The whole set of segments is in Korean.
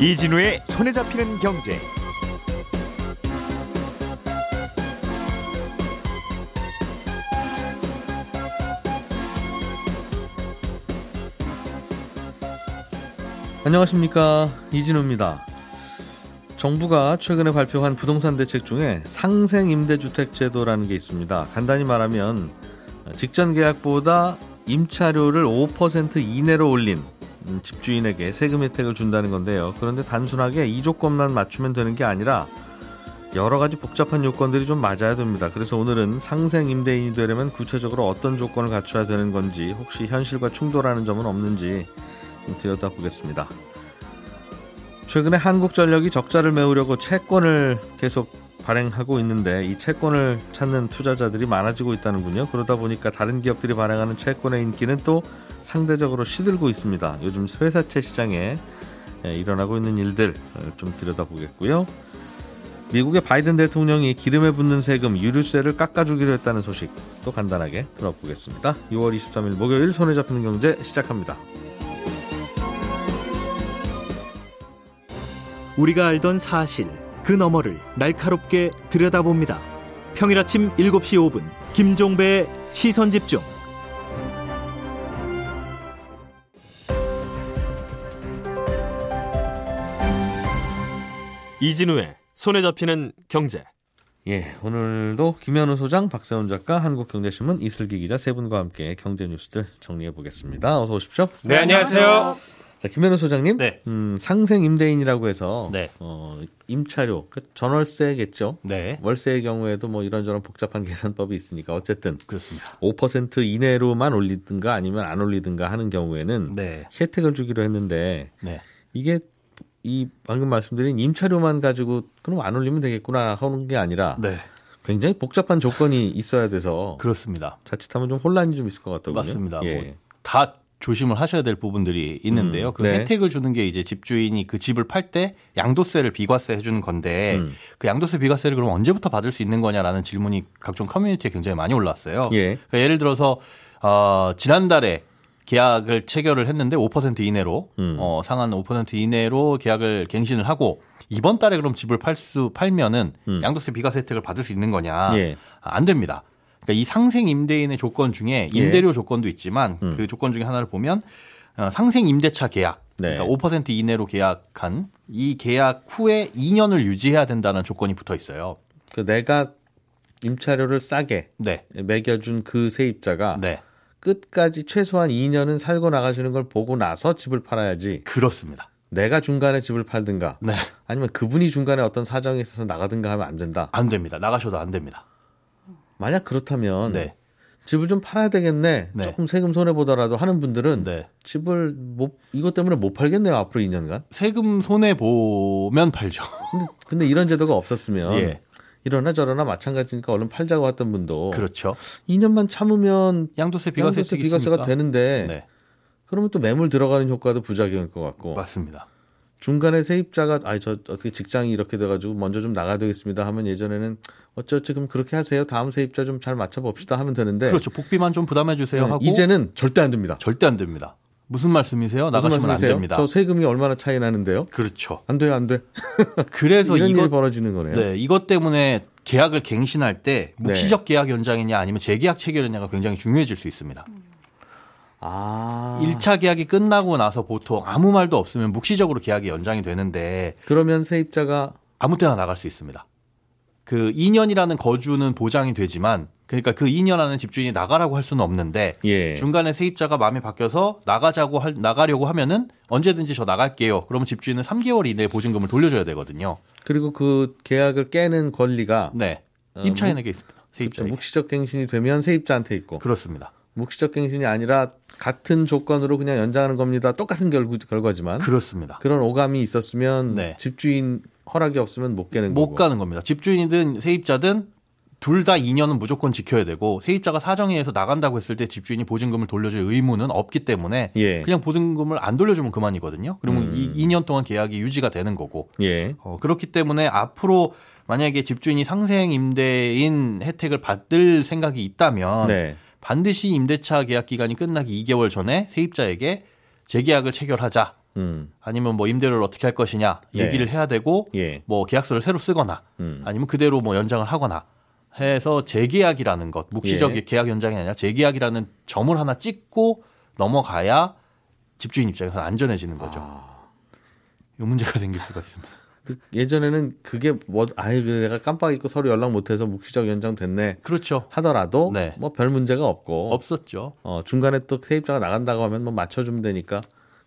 이진우의 손에 잡히는 경제. 안녕하십니까 이진우입니다. 정부가 최근에 발표한 부동산 대책 중에 상생 임대주택 제도라는 게 있습니다. 간단히 말하면 직전 계약보다 임차료를 5% 이내로 올린 집주인에게 세금 혜택을 준다는 건데요. 그런데 단순하게 이 조건만 맞추면 되는 게 아니라 여러 가지 복잡한 요건들이 좀 맞아야 됩니다. 그래서 오늘은 상생 임대인이 되려면 구체적으로 어떤 조건을 갖춰야 되는 건지 혹시 현실과 충돌하는 점은 없는지 들여다보겠습니다. 최근에 한국전력이 적자를 메우려고 채권을 계속 발행하고 있는데 이 채권을 찾는 투자자들이 많아지고 있다는군요. 그러다 보니까 다른 기업들이 발행하는 채권의 인기는 또 상대적으로 시들고 있습니다. 요즘 회사채 시장에 예, 일어나고 있는 일들 어, 좀 들여다보겠고요. 미국의 바이든 대통령이 기름에 붙는 세금 유류세를 깎아주기로 했다는 소식 또 간단하게 들어보겠습니다. 6월 23일 목요일 손에 잡히는 경제 시작합니다. 우리가 알던 사실 그 너머를 날카롭게 들여다봅니다. 평일 아침 7시 5분 김종배의 시선 집중. 이진우의 손에 잡히는 경제. 예, 오늘도 김현우 소장, 박세훈 작가, 한국경제신문 이슬기 기자 세 분과 함께 경제 뉴스들 정리해 보겠습니다. 어서 오십시오. 네, 안녕하세요. 자, 김현우 소장님, 네. 음, 상생 임대인이라고 해서 네. 어, 임차료, 그 전월세겠죠. 네. 월세의 경우에도 뭐 이런저런 복잡한 계산법이 있으니까 어쨌든 그렇습니다. 5% 이내로만 올리든가 아니면 안 올리든가 하는 경우에는 네. 혜택을 주기로 했는데 네. 이게 이 방금 말씀드린 임차료만 가지고 그럼 안 올리면 되겠구나 하는 게 아니라 네. 굉장히 복잡한 조건이 있어야 돼서 그렇습니다. 자칫하면 좀 혼란이 좀 있을 것 같더군요. 맞습니다. 예. 뭐 다 조심을 하셔야 될 부분들이 있는데요. 음, 그 네. 혜택을 주는 게 이제 집주인이 그 집을 팔 때 양도세를 비과세 해주는 건데 음. 그 양도세 비과세를 그럼 언제부터 받을 수 있는 거냐라는 질문이 각종 커뮤니티에 굉장히 많이 올라왔어요. 예. 그러니까 예를 들어서 어, 지난달에 계약을 체결을 했는데 5% 이내로 음. 어, 상한 5% 이내로 계약을 갱신을 하고 이번 달에 그럼 집을 팔 수 팔면은 음. 양도세 비과세 혜택을 받을 수 있는 거냐? 예. 아, 안 됩니다. 그러니까 이 상생 임대인의 조건 중에 예. 임대료 조건도 있지만 음. 그 조건 중에 하나를 보면 어, 상생 임대차 계약 네. 그러니까 5% 이내로 계약한 이 계약 후에 2년을 유지해야 된다는 조건이 붙어 있어요. 그 내가 임차료를 싸게 네. 매겨준 그 세입자가 네. 끝까지 최소한 2년은 살고 나가시는 걸 보고 나서 집을 팔아야지 그렇습니다. 내가 중간에 집을 팔든가 네. 아니면 그분이 중간에 어떤 사정이 있어서 나가든가 하면 안 된다. 안 됩니다. 나가셔도 안 됩니다. 만약 그렇다면 네. 집을 좀 팔아야 되겠네. 네. 조금 세금 손해 보더라도 하는 분들은 네. 집을 못 이것 때문에 못 팔겠네요. 앞으로 2년간. 세금 손해 보면 팔죠. 근데, 근데 이런 제도가 없었으면 예. 이러나 저러나 마찬가지니까 얼른 팔자고 했던 분도 그렇죠. 2년만 참으면 양도세 비과세 양도세 비과세가. 되는데 네. 그러면 또 매물 들어가는 효과도 부작용일 것 같고 맞습니다. 중간에 세입자가 아이 저 어떻게 직장이 이렇게 돼가지고 먼저 좀 나가야 되겠습니다 하면 예전에는 어쩌지 그럼 그렇게 하세요 다음 세입자 좀 잘 맞춰 봅시다 하면 되는데 그렇죠. 복비만 좀 부담해 주세요 네, 하고 이제는 절대 안 됩니다. 절대 안 됩니다. 무슨 말씀이세요? 나가시면 안 말씀이세요? 됩니다. 저 세금이 얼마나 차이 나는데요? 그렇죠. 안 돼요, 안 돼. 그래서 이런 이것 벌어지는 거네요. 네, 이것 때문에 계약을 갱신할 때 묵시적 계약 연장이냐 아니면 재계약 체결이냐가 굉장히 중요해질 수 있습니다. 아, 일 1차 계약이 끝나고 나서 보통 아무 말도 없으면 묵시적으로 계약이 연장이 되는데 그러면 세입자가 아무 때나 나갈 수 있습니다. 그 2년이라는 거주는 보장이 되지만 그러니까 그 2년 안에 집주인이 나가라고 할 수는 없는데 예. 중간에 세입자가 마음이 바뀌어서 나가자고 할, 나가려고 하면은 언제든지 저 나갈게요. 그러면 집주인은 3개월 이내에 보증금을 돌려줘야 되거든요. 그리고 그 계약을 깨는 권리가 네. 어, 임차인에게 있습니다. 그렇죠. 세입자에게. 묵시적 갱신이 되면 세입자한테 있고 그렇습니다. 묵시적 갱신이 아니라 같은 조건으로 그냥 연장하는 겁니다. 똑같은 결, 결과지만 그렇습니다. 그런 오감이 있었으면 네. 집주인 허락이 없으면 못 깨는 못 거고. 가는 겁니다. 집주인이든 세입자든 둘 다 2년은 무조건 지켜야 되고 세입자가 사정에 의해서 나간다고 했을 때 집주인이 보증금을 돌려줄 의무는 없기 때문에 예. 그냥 보증금을 안 돌려주면 그만이거든요. 그러면 음. 이 2년 동안 계약이 유지가 되는 거고 예. 어, 그렇기 때문에 앞으로 만약에 집주인이 상생 임대인 혜택을 받을 생각이 있다면 네. 반드시 임대차 계약 기간이 끝나기 2개월 전에 세입자에게 재계약을 체결하자. 음. 아니면 뭐 임대료를 어떻게 할 것이냐 네. 얘기를 해야 되고 예. 뭐 계약서를 새로 쓰거나 음. 아니면 그대로 뭐 연장을 하거나 해서 재계약이라는 것 묵시적 예. 계약 연장이 아니라 재계약이라는 점을 하나 찍고 넘어가야 집주인 입장에서 는 안전해지는 거죠. 아. 이 문제가 생길 수가 있습니다. 그 예전에는 그게 뭐 아예 그 내가 깜빡 잊고 서로 연락 못해서 묵시적 연장 됐네 그렇죠. 하더라도 네. 뭐별 문제가 없고 없었죠. 어, 중간에 또 세입자가 나간다고 하면 뭐 맞춰주면 되니까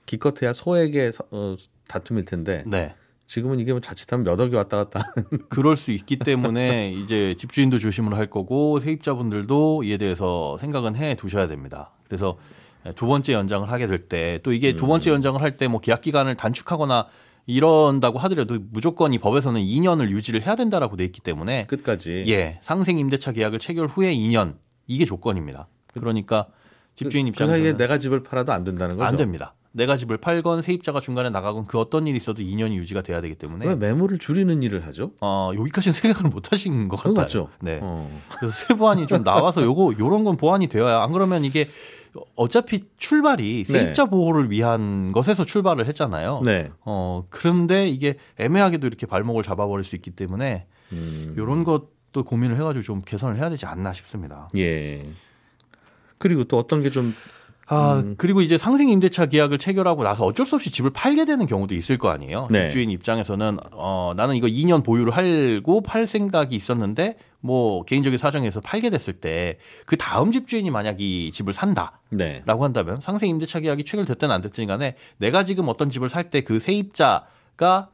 기껏해야 소액의 서- 어, 다툼일 텐데 네. 지금은 이게 뭐 자칫하면 몇 억이 왔다 갔다 하는 그럴 수 있기 때문에 이제 집주인도 조심을 할 거고 세입자분들도 이에 대해서 생각은 해 두셔야 됩니다. 그래서 두 번째 연장을 하게 될 때 또 이게 두 번째 연장을 할 때 뭐 계약 기간을 단축하거나 이런다고 하더라도 무조건 이 법에서는 2년을 유지를 해야 된다라고 돼 있기 때문에 끝까지 예 상생 임대차 계약을 체결 후에 2년 이게 조건입니다. 그러니까 집주인 그 입장에서는 사이에 내가 집을 팔아도 안 된다는 거죠. 안 됩니다. 내가 집을 팔건 세입자가 중간에 나가건 그 어떤 일이 있어도 2년이 유지가 돼야 되기 때문에 왜 매물을 줄이는 일을 하죠? 어, 여기까지는 생각을 못 하신 것 같아요. 맞죠. 네. 어. 그래서 세부안이 좀 나와서 요거 요런 건 보완이 되어야 안 그러면 이게 어차피 출발이 네. 세입자 보호를 위한 것에서 출발을 했잖아요. 네. 어, 그런데 이게 애매하게도 이렇게 발목을 잡아버릴 수 있기 때문에 음. 요런 것도 고민을 해가지고 좀 개선을 해야 되지 않나 싶습니다. 예. 그리고 또 어떤 게 좀 아, 음. 그리고 이제 상생 임대차 계약을 체결하고 나서 어쩔 수 없이 집을 팔게 되는 경우도 있을 거 아니에요. 네. 집주인 입장에서는 어, 나는 이거 2년 보유를 하고 팔 생각이 있었는데 뭐 개인적인 사정에서 팔게 됐을 때 그 다음 집주인이 만약 이 집을 산다. 네. 라고 한다면 상생 임대차 계약이 체결됐든 안 됐든 간에 내가 지금 어떤 집을 살 때 그 세입자가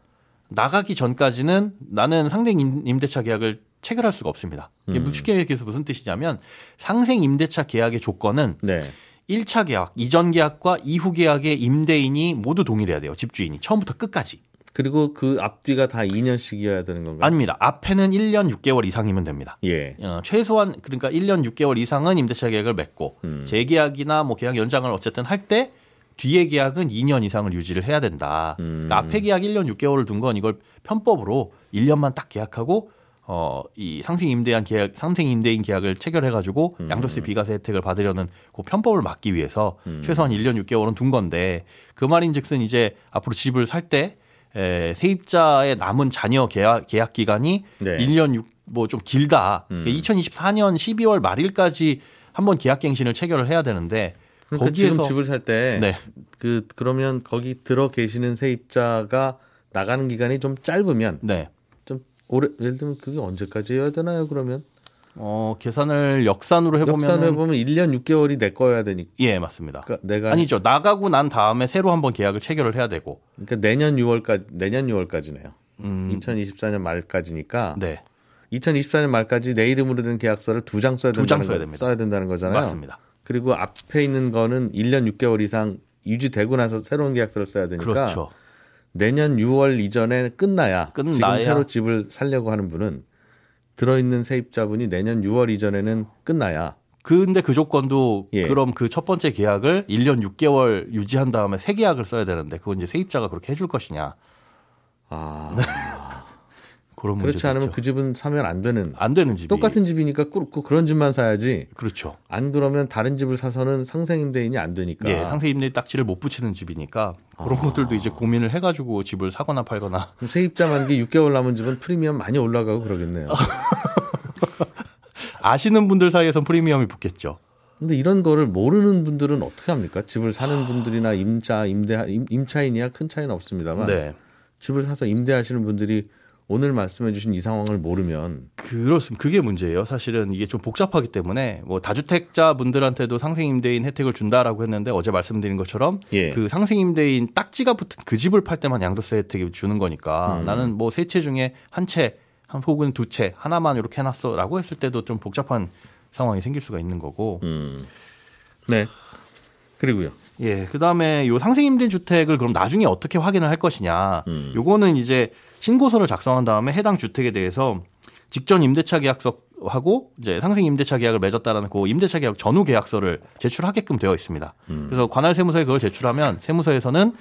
나가기 전까지는 나는 상생 임- 임대차 계약을 체결할 수가 없습니다. 이게 음. 쉽게 얘기해서 무슨 뜻이냐면 상생 임대차 계약의 조건은 네. 1차 계약, 이전 계약과 이후 계약의 임대인이 모두 동일해야 돼요. 집주인이 처음부터 끝까지. 그리고 그 앞뒤가 다 2년씩이어야 되는 건가요? 아닙니다. 앞에는 1년 6개월 이상이면 됩니다. 예. 어, 최소한 그러니까 1년 6개월 이상은 임대차 계약을 맺고 음. 재계약이나 뭐 계약 연장을 어쨌든 할 때 뒤에 계약은 2년 이상을 유지를 해야 된다. 음. 그러니까 앞에 계약 1년 6개월을 둔 건 이걸 편법으로 1년만 딱 계약하고 어, 이 상생 임대한 계약, 상생 임대인 계약을 체결해가지고 음. 양도세 비과세 혜택을 받으려는 그 편법을 막기 위해서 최소한 1년 6개월은 둔 건데 그 말인 즉슨 이제 앞으로 집을 살때 에, 세입자의 남은 자녀 계약, 계약 기간이 네. 1년 6, 뭐 좀 길다. 음. 2024년 12월 말일까지 한번 계약갱신을 체결을 해야 되는데 그러니까 거기에서 지금 집을 살때 네. 그 그러면 거기 들어 계시는 세입자가 나가는 기간이 좀 짧으면 네. 좀 오래 예를 들면 그게 언제까지 해야 되나요? 그러면 어, 계산을 역산으로 해보면 역산해 보면 1년 6개월이 내 거여야 되니까 예, 맞습니다. 그러니까 내가 아니죠. 나가고 난 다음에 새로 한번 계약을 체결을 해야 되고. 그러니까 내년 6월까지 내년 6월까지네요. 음, 2024년 말까지니까 네. 2024년 말까지 내 이름으로 된 계약서를 두 장 써야 된다는 써야 거- 됩니다. 써야 된다는 거잖아요. 맞습니다. 그리고 앞에 있는 거는 1년 6개월 이상 유지되고 나서 새로운 계약서를 써야 되니까 그렇죠. 내년 6월 이전에 끝나야, 지금 끝나야. 새로 집을 살려고 하는 분은 들어있는 세입자분이 내년 6월 이전에는 끝나야 근데 그 조건도 예. 그럼 그 첫 번째 계약을 1년 6개월 유지한 다음에 새 계약을 써야 되는데 그건 이제 세입자가 그렇게 해줄 것이냐. 아, 그런 그렇지 않으면 있죠. 그 집은 사면 안 되는 안 되는 집이 똑같은 집이니까 꼭, 꼭 그런 집만 사야지 그렇죠. 안 그러면 다른 집을 사서는 상생 임대인이 안 되니까 예, 상세 임대 딱지를 못 붙이는 집이니까 그런 아. 것들도 이제 고민을 해 가지고 집을 사거나 팔거나 세입자 만기 6개월 남은 집은 프리미엄 많이 올라가고 그러겠네요. 아시는 분들 사이에선 프리미엄이 붙겠죠. 근데 이런 거를 모르는 분들은 어떻게 합니까? 집을 사는 분들이나 임차 임대 임, 임차인이야 큰 차이는 없습니다만 네. 집을 사서 임대하시는 분들이 오늘 말씀해 주신 이 상황을 모르면 그렇습니다. 그게 문제예요. 사실은 이게 좀 복잡하기 때문에 뭐 다주택자 분들한테도 상생 임대인 혜택을 준다라고 했는데 어제 말씀드린 것처럼 예. 그 상생 임대인 딱지가 붙은 그 집을 팔 때만 양도세 혜택이 주는 거니까 음. 나는 뭐 세 채 중에 한 채, 한 혹은 두 채 하나만 이렇게 해 놨어라고 했을 때도 좀 복잡한 상황이 생길 수가 있는 거고. 음. 네 그리고요 예, 그 다음에 요 상생임대 주택을 그럼 나중에 어떻게 확인을 할 것이냐. 음. 요거는 이제 신고서를 작성한 다음에 해당 주택에 대해서 직전 임대차 계약서하고 이제 상생 임대차 계약을 맺었다라는 그 임대차 계약 전후 계약서를 제출하게끔 되어 있습니다. 음. 그래서 관할 세무서에 그걸 제출하면 세무서에서는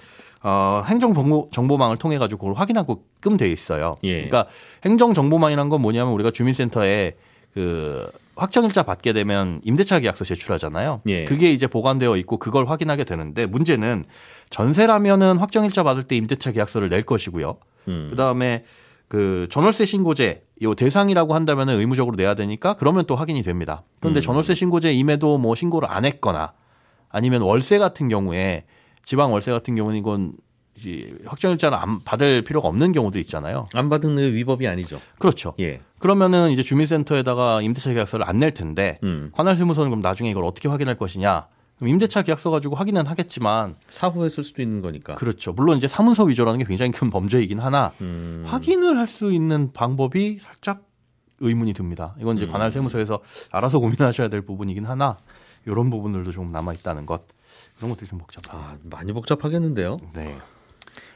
어, 행정 정보, 정보망을 통해 가지고 그걸 확인하고끔 되어 있어요. 예. 그러니까 행정 정보망이란 건 뭐냐면 우리가 주민센터에 그 확정일자 받게 되면 임대차 계약서 제출하잖아요. 예. 그게 이제 보관되어 있고 그걸 확인하게 되는데 문제는 전세라면은 확정일자 받을 때 임대차 계약서를 낼 것이고요. 음. 그다음에 그 전월세 신고제 요 대상이라고 한다면은 의무적으로 내야 되니까 그러면 또 확인이 됩니다. 그런데 음. 전월세 신고제 임에도 뭐 신고를 안 했거나 아니면 월세 같은 경우에 지방 월세 같은 경우는 이건 확정일자를 안 받을 필요가 없는 경우도 있잖아요. 안 받은 게 위법이 아니죠. 그렇죠. 예. 그러면은 이제 주민센터에다가 임대차 계약서를 안 낼 텐데 음. 관할세무서는 그럼 나중에 이걸 어떻게 확인할 것이냐? 임대차 계약서 가지고 확인은 하겠지만 사후에 쓸 수도 있는 거니까. 그렇죠. 물론 이제 사문서 위조라는 게 굉장히 큰 범죄이긴 하나 음. 확인을 할 수 있는 방법이 살짝 의문이 듭니다. 이건 음. 이제 관할 세무서에서 알아서 고민하셔야 될 부분이긴 하나 이런 부분들도 좀 남아 있다는 것 그런 것들이 좀 복잡합니다. 아, 많이 복잡하겠는데요. 네.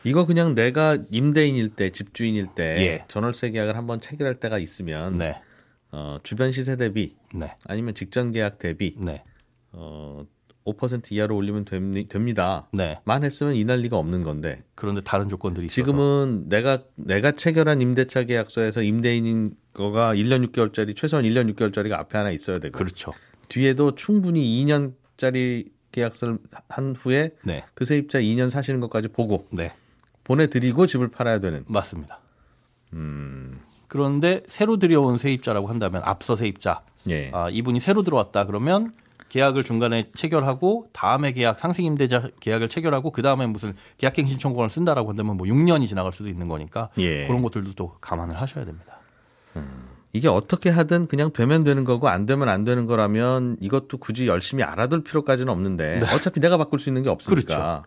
이거 그냥 내가 임대인일 때, 집주인일 때 예. 전월세 계약을 한번 체결할 때가 있으면 네. 어, 주변 시세 대비 네. 아니면 직전 계약 대비 네. 어, 5% 이하로 올리면 됩니, 됩니다. 네. 만 했으면 이날 리가 없는 건데 그런데 다른 조건들이 있어서 지금은 내가 내가 체결한 임대차 계약서에서 임대인인 거가 1년 6개월짜리 최소한 1년 6개월짜리가 앞에 하나 있어야 되고 그렇죠. 뒤에도 충분히 2년짜리 계약서를 한 후에 네. 그 세입자 2년 사시는 것까지 보고 네. 보내드리고 집을 팔아야 되는 맞습니다. 그런데 새로 들여온 세입자라고 한다면 앞서 세입자 예. 아, 이분이 새로 들어왔다 그러면 계약을 중간에 체결하고 다음에 계약 상생 임대자 계약을 체결하고 그 다음에 무슨 계약갱신 청구권을 쓴다라고 한다면 뭐 6년이 지나갈 수도 있는 거니까 예. 그런 것들도 또 감안을 하셔야 됩니다. 이게 어떻게 하든 그냥 되면 되는 거고 안 되면 안 되는 거라면 이것도 굳이 열심히 알아둘 필요까지는 없는데 어차피 내가 바꿀 수 있는 게 없으니까.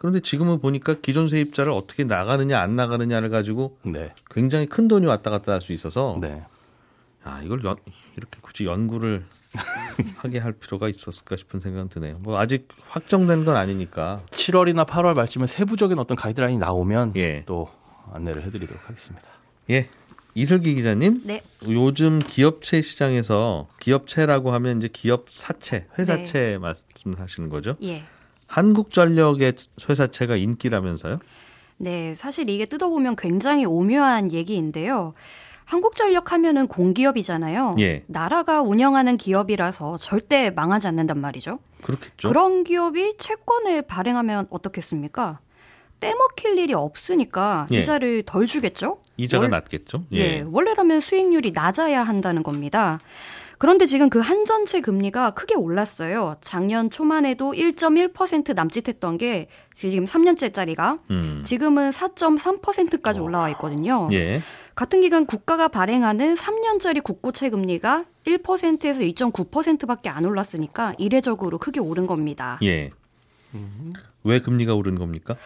그런데 지금은 보니까 기존 세입자를 어떻게 나가느냐 안 나가느냐를 가지고 네. 굉장히 큰 돈이 왔다 갔다 할 수 있어서 네. 아 이걸 연- 이렇게 굳이 연구를 하게 할 필요가 있었을까 싶은 생각은 드네요. 뭐 아직 확정된 건 아니니까. 7월이나 8월 말쯤에 세부적인 어떤 가이드라인이 나오면 예. 또 안내를 해드리도록 하겠습니다. 예. 이슬기 기자님, 네. 요즘 기업체 시장에서 기업체라고 하면 이제 기업 사채, 회사채 말씀하시는 거죠? 예. 한국전력의 회사채가 인기라면서요? 네, 사실 이게 뜯어보면 굉장히 오묘한 얘기인데요. 한국전력 하면은 공기업이잖아요. 예. 나라가 운영하는 기업이라서 절대 망하지 않는단 말이죠. 그렇겠죠. 그런 기업이 채권을 발행하면 어떻겠습니까? 떼먹힐 일이 없으니까 예. 이자를 덜 주겠죠? 이자가 월- 낮겠죠. 예. 원래라면 수익률이 낮아야 한다는 겁니다. 그런데 지금 그 한전채 금리가 크게 올랐어요. 작년 초만 해도 1.1% 남짓했던 게 지금 3년째짜리가 음. 지금은 4.3%까지 올라와 있거든요. 예. 같은 기간 국가가 발행하는 3년짜리 국고채 금리가 1%에서 2.9%밖에 안 올랐으니까 이례적으로 크게 오른 겁니다. 예. 왜 금리가 오른 겁니까?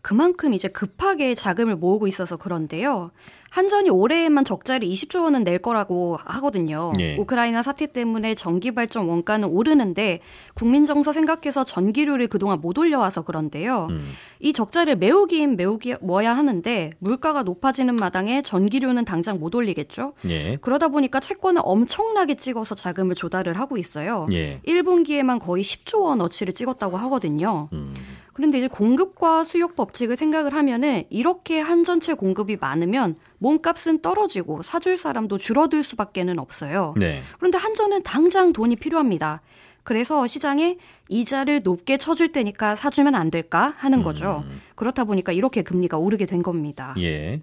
그만큼 이제 급하게 자금을 모으고 있어서 그런데요. 한전이 올해에만 적자를 20조 원은 낼 거라고 하거든요. 예. 우크라이나 사태 때문에 전기 발전 원가는 오르는데 국민 정서 생각해서 전기료를 그동안 못 올려와서 그런데요. 음. 이 적자를 메우긴 메우기 뭐야 하는데 물가가 높아지는 마당에 전기료는 당장 못 올리겠죠. 예. 그러다 보니까 채권을 엄청나게 찍어서 자금을 조달을 하고 있어요. 예. 1분기에만 거의 10조 원 어치를 찍었다고 하거든요. 음. 그런데 이제 공급과 수요 법칙을 생각을 하면은 이렇게 한 전체 공급이 많으면 몸값은 떨어지고 사줄 사람도 줄어들 수밖에는 없어요. 네. 그런데 한전은 당장 돈이 필요합니다. 그래서 시장에 이자를 높게 쳐줄 테니까 사주면 안 될까 하는 거죠. 그렇다 보니까 이렇게 금리가 오르게 된 겁니다. 예.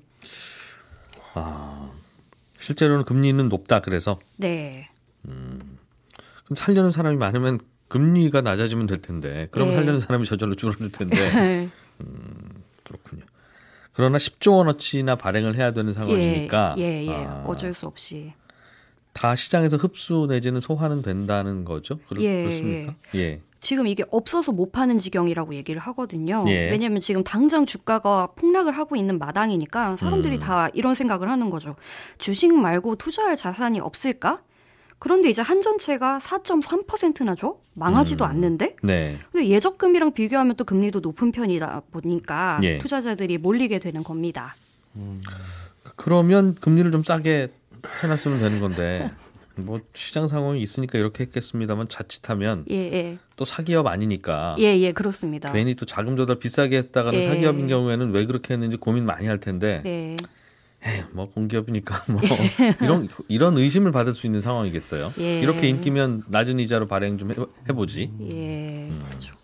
아. 실제로는 금리는 높다 그래서 네. 그럼 살려는 사람이 많으면 금리가 낮아지면 될 텐데 그럼 예. 살려는 사람이 저절로 줄어들 텐데 그렇군요. 그러나 10조 원어치나 발행을 해야 되는 상황이니까 예, 예, 예. 아, 어쩔 수 없이. 다 시장에서 흡수 내지는 소화는 된다는 거죠. 그렇, 예, 그렇습니까? 예. 지금 이게 없어서 못 파는 지경이라고 얘기를 하거든요. 예. 왜냐하면 지금 당장 주가가 폭락을 하고 있는 마당이니까 사람들이 음. 다 이런 생각을 하는 거죠. 주식 말고 투자할 자산이 없을까? 그런데 이제 한전채가 4.3%나 줘? 망하지도 음. 않는데? 네. 근데 예적금이랑 비교하면 또 금리도 높은 편이다 보니까 예. 투자자들이 몰리게 되는 겁니다. 그러면 금리를 좀 싸게 해놨으면 되는 건데 뭐 시장 상황이 있으니까 이렇게 했겠습니다만 자칫하면 예, 예. 또 사기업 아니니까 예, 예, 그렇습니다. 괜히 또 자금 조달 비싸게 했다가는 예. 사기업인 경우에는 왜 그렇게 했는지 고민 많이 할 텐데 네. 에이, 뭐 공기업이니까 뭐 이런 이런 의심을 받을 수 있는 상황이겠어요. 예. 이렇게 인기면 낮은 이자로 발행 좀 해, 해보지. 예. 음. 그렇죠.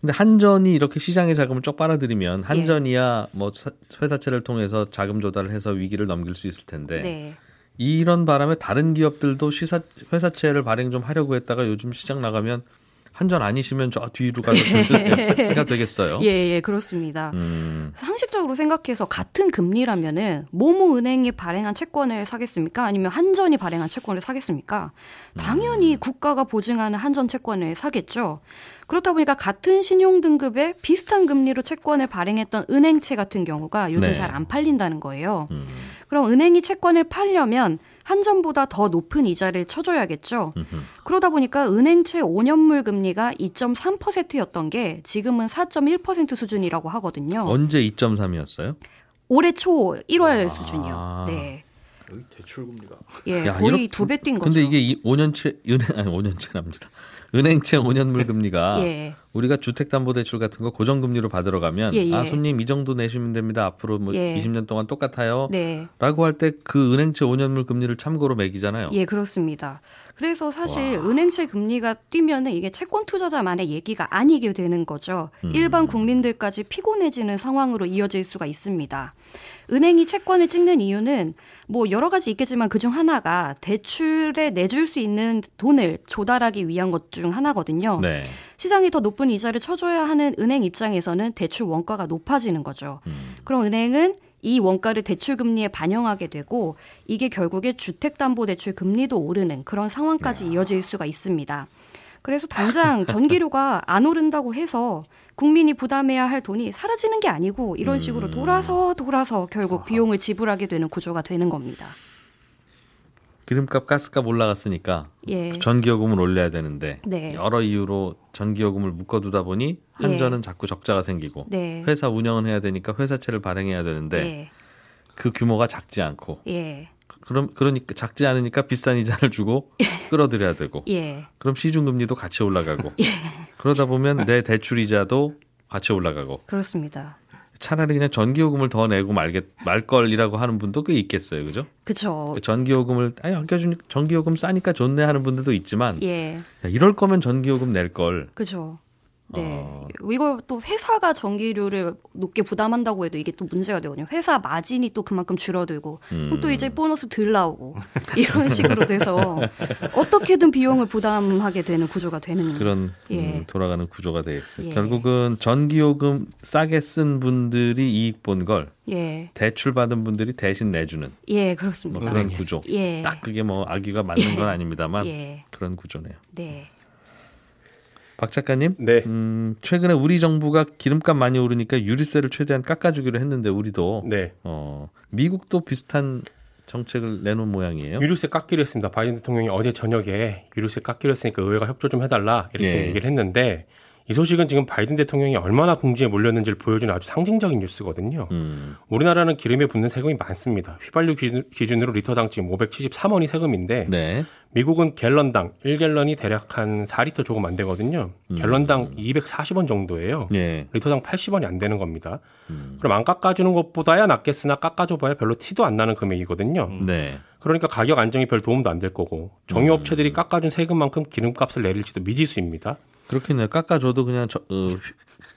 근데 한전이 이렇게 시장의 자금을 쪽 예. 빨아들이면 한전이야 뭐 사- 회사채를 통해서 자금 조달을 해서 위기를 넘길 수 있을 텐데 네. 이런 바람에 다른 기업들도 시사 회사채를 발행 좀 하려고 했다가 요즘 시장 나가면 한전 아니시면 저 뒤로 가서 줄서가 되겠어요. 예, 예, 그렇습니다. 음, 상식적으로 생각해서 같은 금리라면은 모모 은행이 발행한 채권을 사겠습니까? 아니면 한전이 발행한 채권을 사겠습니까? 음. 당연히 국가가 보증하는 한전 채권을 사겠죠. 그렇다 보니까 같은 신용 등급의 비슷한 금리로 채권을 발행했던 은행채 같은 경우가 요즘 네. 잘안 팔린다는 거예요. 음, 그럼 은행이 채권을 팔려면 한전보다 더 높은 이자를 쳐줘야겠죠. 음흠. 그러다 보니까 은행채 5년물 금리가 2.3%였던 게 지금은 4.1% 수준이라고 하거든요. 언제 2.3이었어요? 올해 초 1월 아. 수준이요. 네. 대출 금리가 예, 야, 거의 이렇게- 두배 뛴 거죠. 근데 이게 이 5년채 은행 아니 5년채랍니다. 은행채 5년물 금리가 예. 우리가 주택담보대출 같은 거 고정금리로 받으러 가면 예, 예. 아 손님 이 정도 내시면 됩니다. 앞으로 뭐 예. 20년 동안 똑같아요. 네. 라고 할 때 그 은행채 5년물 금리를 참고로 매기잖아요. 예, 그렇습니다. 그래서 사실 은행채 금리가 뛰면은 이게 채권 투자자만의 얘기가 아니게 되는 거죠. 음. 일반 국민들까지 피곤해지는 상황으로 이어질 수가 있습니다. 은행이 채권을 찍는 이유는 뭐 여러 가지 있겠지만 그중 하나가 대출에 내줄 수 있는 돈을 조달하기 위한 것 중 하나거든요. 네. 시장이 더 높은 이자를 쳐줘야 하는 은행 입장에서는 대출 원가가 높아지는 거죠. 음. 그럼 은행은 이 원가를 대출 금리에 반영하게 되고 이게 결국에 주택담보대출 금리도 오르는 그런 상황까지 이어질 수가 있습니다. 그래서 당장 전기료가 안 오른다고 해서 국민이 부담해야 할 돈이 사라지는 게 아니고 이런 식으로 돌아서 돌아서 결국 비용을 지불하게 되는 구조가 되는 겁니다. 기름값, 가스값 올라갔으니까 예. 전기요금을 올려야 되는데 네. 여러 이유로 전기요금을 묶어두다 보니 한전은 자꾸 적자가 생기고 네. 회사 운영은 해야 되니까 회사채를 발행해야 되는데 예. 그 규모가 작지 않고 예. 그럼 그러니까 작지 않으니까 비싼 이자를 주고 끌어들여야 되고 예. 그럼 시중금리도 같이 올라가고 그러다 보면 내 대출 이자도 같이 올라가고 그렇습니다. 차라리 그냥 전기요금을 더 내고 말겠 말걸이라고 하는 분도 꽤 있겠어요, 그죠? 그쵸. 전기요금을 아니 아껴주니 전기요금 싸니까 좋네 하는 분들도 있지만 예. 야, 이럴 거면 전기요금 낼 걸. 그죠. 네. 어. 이걸 또 회사가 전기료를 높게 부담한다고 해도 이게 또 문제가 되거든요. 회사 마진이 또 그만큼 줄어들고 그럼 또 이제 보너스 덜 나오고 이런 식으로 돼서 어떻게든 비용을 부담하게 되는 구조가 되는 그런 예. 음, 돌아가는 구조가 되겠어요. 예. 결국은 전기요금 싸게 쓴 분들이 이익 본 걸 예. 대출 받은 분들이 대신 내주는 예, 뭐 그렇습니다. 그런 구조. 예. 딱 그게 뭐 아기가 맞는 건 아닙니다만 예. 그런 구조네요. 네. 박 작가님, 네. 음, 최근에 우리 정부가 기름값 많이 오르니까 유류세를 최대한 깎아주기로 했는데 우리도 네. 어, 미국도 비슷한 정책을 내놓은 모양이에요. 유류세 깎기로 했습니다. 바이든 대통령이 어제 저녁에 유류세 깎기로 했으니까 의회가 협조 좀 해달라 이렇게 예. 얘기를 했는데 이 소식은 지금 바이든 대통령이 얼마나 궁지에 몰렸는지를 보여주는 아주 상징적인 뉴스거든요. 음, 우리나라는 기름에 붙는 세금이 많습니다. 휘발유 기준- 기준으로 리터당 지금 573원이 세금인데 네. 미국은 갤런당 1갤런이 대략 한 4리터 조금 안 되거든요. 갤런당 240원 정도예요. 예. 리터당 80원이 안 되는 겁니다. 음. 그럼 안 깎아주는 것보다야 낫겠으나 깎아줘봐야 별로 티도 안 나는 금액이거든요. 네. 그러니까 가격 안정이 별 도움도 안 될 거고 정유업체들이 깎아준 세금만큼 기름값을 내릴지도 미지수입니다. 그렇겠네요. 깎아줘도 그냥 저, 어,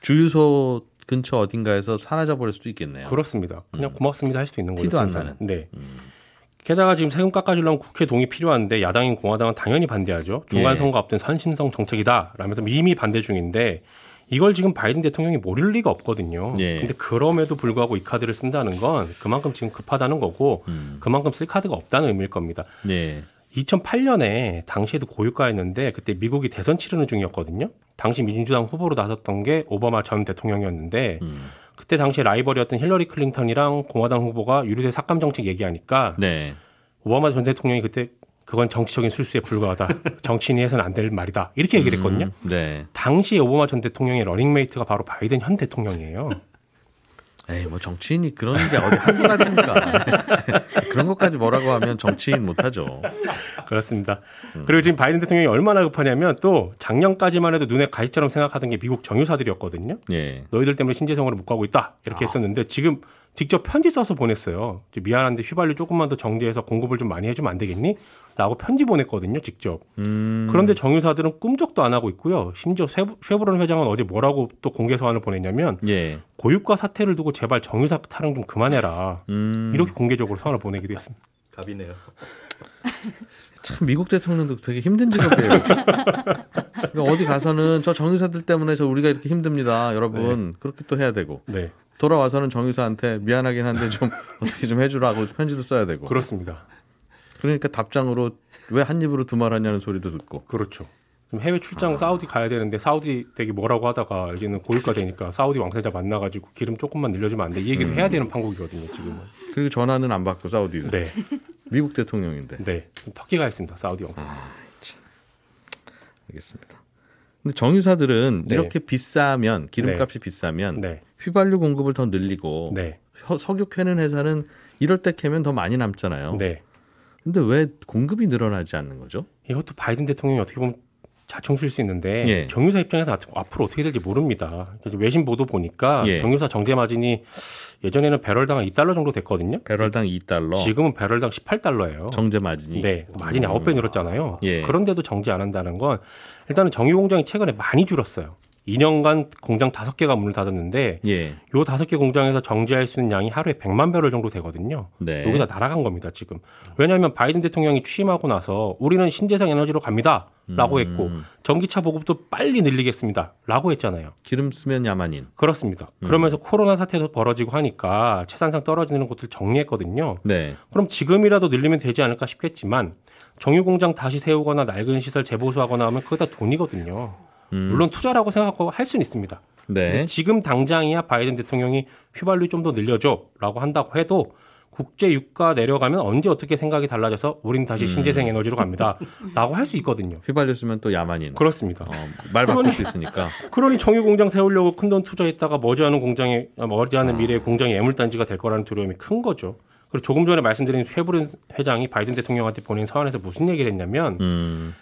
주유소 근처 어딘가에서 사라져 버릴 수도 있겠네요. 그렇습니다. 그냥 고맙습니다 할 수도 있는 거죠. 티도 안. 나는. 음. 네. 게다가 지금 세금 깎아주려면 국회 동의 필요한데 야당인 공화당은 당연히 반대하죠. 중간 예. 선거 앞둔 선심성 정책이다. 라면서 이미 반대 중인데 이걸 지금 바이든 대통령이 모를 리가 없거든요. 예. 근데 그럼에도 불구하고 이 카드를 쓴다는 건 그만큼 지금 급하다는 거고 음. 그만큼 쓸 카드가 없다는 의미일 겁니다. 네. 2008년에 당시에도 고유가였는데 그때 미국이 대선 치르는 중이었거든요. 당시 민주당 후보로 나섰던 게 오바마 전 대통령이었는데 음. 그때 당시에 라이벌이었던 힐러리 클린턴이랑 공화당 후보가 유류세 삭감 정책 얘기하니까 네. 오바마 전 대통령이 그때 그건 정치적인 술수에 불과하다. 정치인이 해서는 안 될 말이다. 이렇게 얘기를 했거든요. 음, 네. 당시 오바마 전 대통령의 러닝메이트가 바로 바이든 현 대통령이에요. 에이, 뭐 정치인이 그런 게 어디 한두 가지입니까? 그런 것까지 뭐라고 하면 정치인 못하죠. 그렇습니다. 그리고 지금 바이든 대통령이 얼마나 급하냐면 또 작년까지만 해도 눈에 가시처럼 생각하던 게 미국 정유사들이었거든요. 예. 너희들 때문에 신재생으로 못 가고 있다 이렇게 했었는데 지금 직접 편지 써서 보냈어요. 미안한데 휘발유 조금만 더 정제해서 공급을 좀 많이 해주면 안 되겠니? 라고 편지 보냈거든요, 직접. 음. 그런데 정유사들은 꿈쩍도 안 하고 있고요. 심지어 쉐브- 쉐브론 회장은 어제 뭐라고 또 공개 서한을 보냈냐면 예. 고유가 사태를 두고 제발 정유사 타령 좀 그만해라. 음. 이렇게 공개적으로 서한을 보내기도 했습니다. 갑이네요. 참 미국 대통령도 되게 힘든 직업이에요. 그러니까 어디 가서는 저 정유사들 때문에 저 우리가 이렇게 힘듭니다, 여러분. 그렇게 또 해야 되고 네, 돌아와서는 정유사한테 미안하긴 한데 좀 어떻게 좀 해주라고 편지도 써야 되고. 그렇습니다. 그러니까 답장으로 왜 한 입으로 두 말 하냐는 소리도 듣고. 그렇죠. 지금 해외 출장 사우디 가야 되는데 사우디 되게 뭐라고 하다가 이제는 고유가 되니까 사우디 왕세자 만나가지고 기름 조금만 늘려주면 안 돼. 이 얘기를 해야 되는 판국이거든요, 지금은. 그리고 전화는 안 받고 사우디는 네, 미국 대통령인데. 네. 터키가 했습니다, 사우디 왕세자. 알겠습니다. 근데 정유사들은 네. 이렇게 비싸면 기름값이 비싸면 네, 휘발유 공급을 더 늘리고 네, 혀- 석유 캐는 회사는 이럴 때 캐면 더 많이 남잖아요. 네. 근데 왜 공급이 늘어나지 않는 거죠? 이것도 바이든 대통령이 어떻게 보면 자청수일 수 있는데 예. 정유사 입장에서 앞- 앞으로 어떻게 될지 모릅니다. 외신 보도 보니까 예. 정유사 정제 마진이 예전에는 배럴당 2달러 정도 됐거든요. 배럴당 2달러, 지금은 배럴당 18달러예요. 정제 마진이. 네, 마진이 음. 9배 늘었잖아요. 예. 그런데도 정지 안 한다는 건 일단은 정유 공장이 최근에 많이 줄었어요. 2년간 공장 5개가 문을 닫았는데 예. 요 5개 공장에서 정제할 수 있는 양이 하루에 100만 배럴 정도 되거든요. 네. 여기다 날아간 겁니다, 지금. 왜냐하면 바이든 대통령이 취임하고 나서 우리는 신재생 에너지로 갑니다. 라고 했고, 음. 전기차 보급도 빨리 늘리겠습니다. 라고 했잖아요. 기름 쓰면 야만인. 그렇습니다. 음. 그러면서 코로나 사태도 벌어지고 하니까 채산상 떨어지는 곳들 정리했거든요. 네. 그럼 지금이라도 늘리면 되지 않을까 싶겠지만, 정유 공장 다시 세우거나 낡은 시설 재보수하거나 하면 그게 다 돈이거든요. 음. 물론 투자라고 생각하고 할 수는 있습니다. 네. 지금 당장이야 바이든 대통령이 휘발유 좀 더 늘려줘라고 한다고 해도 국제 유가 내려가면 언제 어떻게 생각이 달라져서 우린 다시 음. 신재생 에너지로 갑니다 라고 할 수 있거든요. 휘발유 쓰면 또 야만인. 그렇습니다. 어, 말 바꿀 수 있으니까. 그러니 정유 공장 세우려고 큰 돈 투자했다가 머지않은 공장에 아, 머지않은 미래에 공장이 애물단지가 될 거라는 두려움이 큰 거죠. 그리고 조금 전에 말씀드린 쉐브론 회장이 바이든 대통령한테 보낸 서한에서 무슨 얘기를 했냐면 음.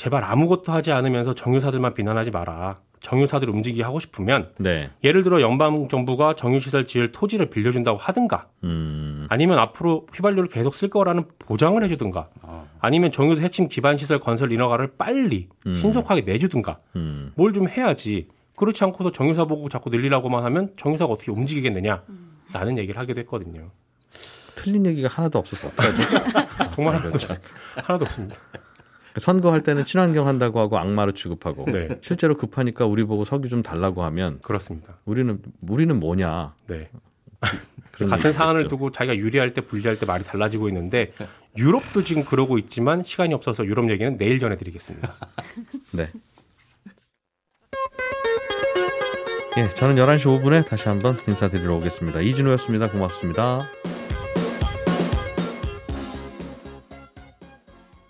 제발 아무것도 하지 않으면서 정유사들만 비난하지 마라. 정유사들 움직이게 하고 싶으면 네. 예를 들어 연방 정부가 정유시설 지을 토지를 빌려준다고 하든가 음. 아니면 앞으로 휘발유를 계속 쓸 거라는 보장을 해주든가 아니면 정유소 핵심 기반 시설 건설 인허가를 빨리 음. 신속하게 내주든가 음. 뭘좀 해야지 그렇지 않고서 정유사 보고 자꾸 늘리라고만 하면 정유사가 어떻게 움직이겠느냐 라는 얘기를 하기도 했거든요 틀린 얘기가 하나도 어떡하지? 정말 하나도, 하나도 없습니다 선거할 때는 친환경 한다고 하고 악마로 취급하고 네. 실제로 급하니까 우리 보고 석유 좀 달라고 하면 그렇습니다 우리는 우리는 뭐냐 네 같은 사안을 얘기겠죠. 두고 자기가 유리할 때 불리할 때 말이 달라지고 있는데 유럽도 지금 그러고 있지만 시간이 없어서 유럽 얘기는 내일 전해드리겠습니다 네. 예, 저는 11시 5분에 다시 한번 인사드리러 오겠습니다. 이진우였습니다. 고맙습니다.